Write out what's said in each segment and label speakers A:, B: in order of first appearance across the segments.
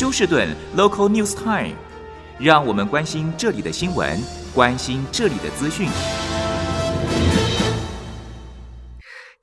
A: 休士顿 Local News Time，让我们关心这里的新闻，关心这里的资讯。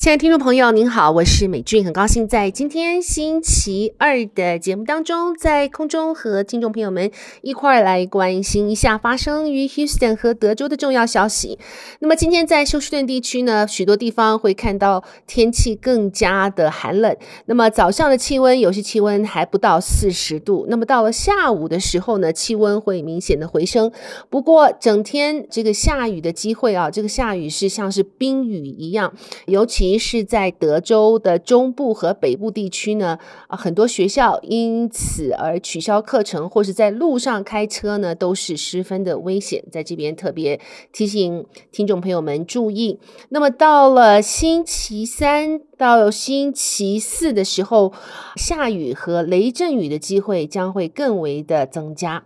B: 亲爱的听众朋友，您好，我是美俊，很高兴在今天星期二的节目当中，在空中和听众朋友们一块儿来关心一下发生于 Houston 和德州的重要消息。那么今天在休斯顿地区呢，许多地方会看到天气更加的寒冷。那么早上的气温，有些气温还不到四十度。那么到了下午的时候呢，气温会明显的回升。不过整天这个下雨的机会啊，这个下雨是像是冰雨一样，尤其。是在德州的中部和北部地区呢，啊，很多学校因此而取消课程，或是在路上开车呢，都是十分的危险。在这边特别提醒听众朋友们注意。那么到了星期三到星期四的时候，下雨和雷阵雨的机会将会更为的增加。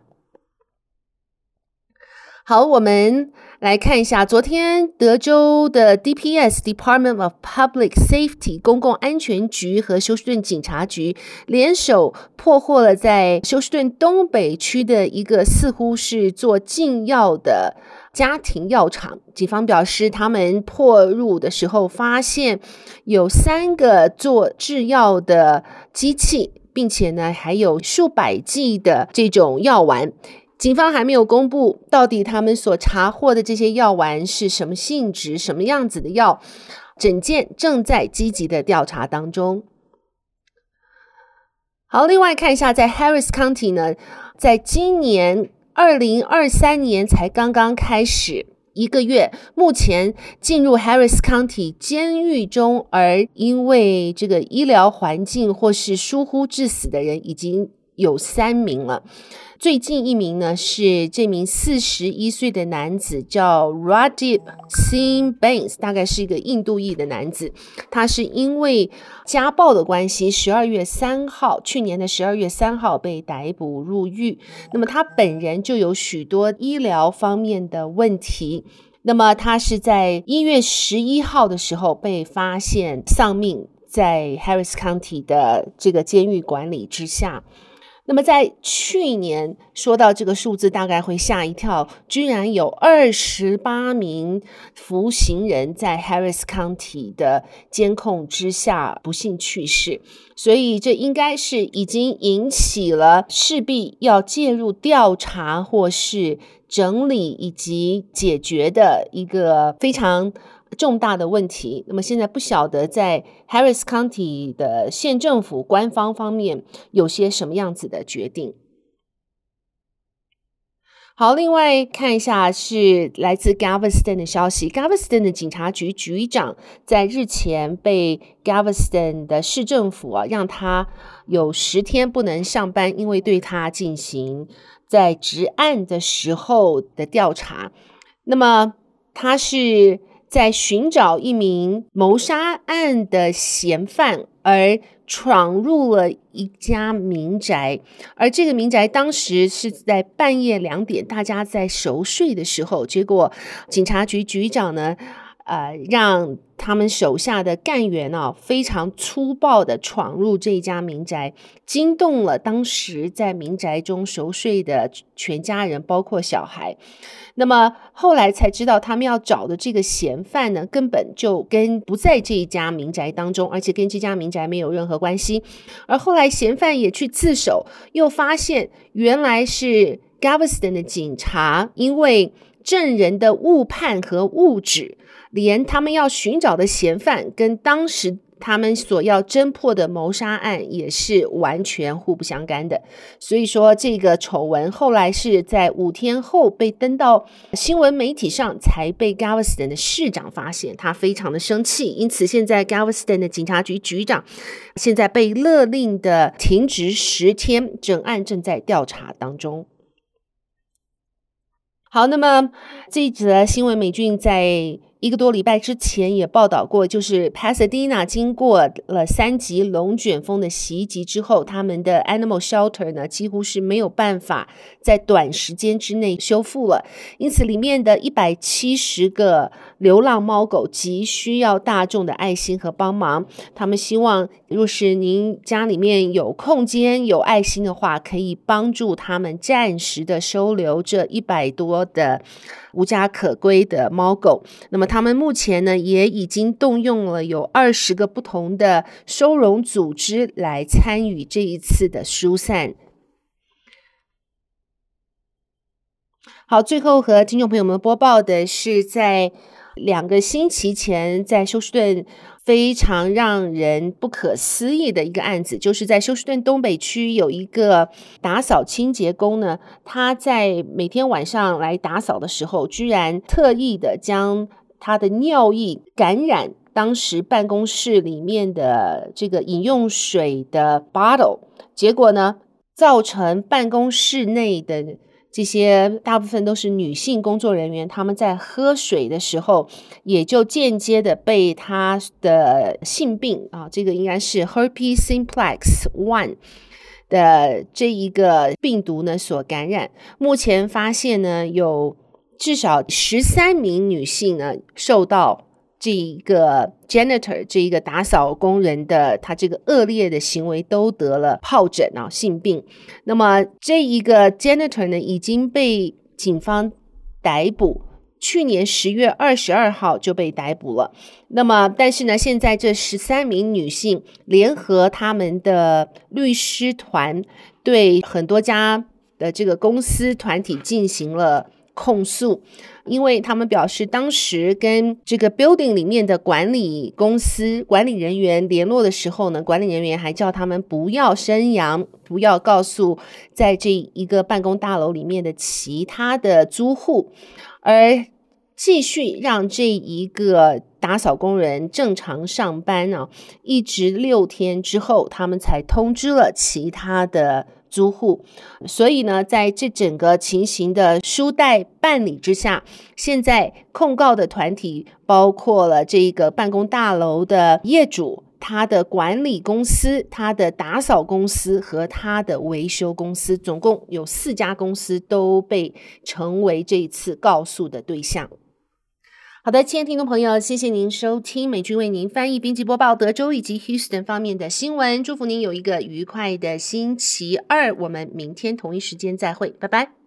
B: 好，我们来看一下，昨天德州的 DPS（Department of Public Safety） 公共安全局和休斯顿警察局联手破获了在休斯顿东北区的一个似乎是做禁药的家庭药厂。警方表示，他们破入的时候发现有三个做制药的机器，并且呢还有数百剂的这种药丸。警方还没有公布到底他们所查获的这些药丸是什么性质、什么样子的药，整件正在积极的调查当中。好，另外看一下，在 Harris County 呢，在今年二零二三年才刚刚开始一个月，目前进入 Harris County 监狱中，而因为这个医疗环境或是疏忽致死的人已经有三名了。最近一名呢是这名四十一岁的男子，叫 Radip Singh Bains，大概是一个印度裔的男子。他是因为家暴的关系，十二月三号，去年的十二月三号被逮捕入狱。那么他本人就有许多医疗方面的问题。那么他是在一月十一号的时候被发现丧命在 Harris County 的这个监狱管理之下。那么在去年说到这个数字，大概会吓一跳，居然有二十八名服刑人在 Harris County 的监控之下不幸去世，所以这应该是已经引起了势必要介入调查或是整理以及解决的一个非常。重大的问题，那么现在不晓得在 Harris County 的县政府官方方面有些什么样子的决定。好，另外看一下是来自 Galveston 的消息，Galveston 的警察局局长在日前被 Galveston 的市政府啊，让他有十天不能上班，因为对他进行在执案的时候的调查。那么他是。在寻找一名谋杀案的嫌犯，而闯入了一家民宅，而这个民宅当时是在半夜两点，大家在熟睡的时候，结果警察局局长呢，呃，让他们手下的干员啊，非常粗暴地闯入这一家民宅，惊动了当时在民宅中熟睡的全家人，包括小孩。那么后来才知道，他们要找的这个嫌犯呢，根本就跟不在这一家民宅当中，而且跟这家民宅没有任何关系。而后来嫌犯也去自首，又发现原来是 Gaveston 的警察，因为证人的误判和误指。连他们要寻找的嫌犯跟当时他们所要侦破的谋杀案也是完全互不相干的，所以说这个丑闻后来是在五天后被登到新闻媒体上，才被 Galveston 的市长发现，他非常的生气，因此现在 Galveston 的警察局局长现在被勒令的停职十天，整案正在调查当中。好，那么这一则新闻美俊在。一个多礼拜之前也报道过，就是 Pasadena 经过了三级龙卷风的袭击之后，他们的 Animal Shelter 呢几乎是没有办法在短时间之内修复了，因此里面的一百七十个流浪猫狗急需要大众的爱心和帮忙。他们希望，若是您家里面有空间、有爱心的话，可以帮助他们暂时的收留这一百多的无家可归的猫狗。那么。他们目前呢，也已经动用了有二十个不同的收容组织来参与这一次的疏散。好，最后和听众朋友们播报的是，在两个星期前，在休斯顿非常让人不可思议的一个案子，就是在休斯顿东北区有一个打扫清洁工呢，他在每天晚上来打扫的时候，居然特意的将他的尿液感染当时办公室里面的这个饮用水的 bottle，结果呢，造成办公室内的这些大部分都是女性工作人员，他们在喝水的时候，也就间接的被他的性病啊，这个应该是 herpes simplex one 的这一个病毒呢所感染。目前发现呢有。至少十三名女性呢，受到这一个 janitor 这一个打扫工人的他这个恶劣的行为，都得了疱疹啊性病。那么这一个 janitor 呢，已经被警方逮捕，去年十月二十二号就被逮捕了。那么但是呢，现在这十三名女性联合他们的律师团，对很多家的这个公司团体进行了。控诉，因为他们表示，当时跟这个 building 里面的管理公司管理人员联络的时候呢，管理人员还叫他们不要声扬，不要告诉在这一个办公大楼里面的其他的租户，而继续让这一个打扫工人正常上班啊，一直六天之后，他们才通知了其他的。租户，所以呢，在这整个情形的书袋办理之下，现在控告的团体包括了这个办公大楼的业主、他的管理公司、他的打扫公司和他的维修公司，总共有四家公司都被成为这次告诉的对象。好的，亲爱的听众朋友，谢谢您收听美军为您翻译编辑播报德州以及 Houston 方面的新闻。祝福您有一个愉快的星期二，我们明天同一时间再会，拜拜。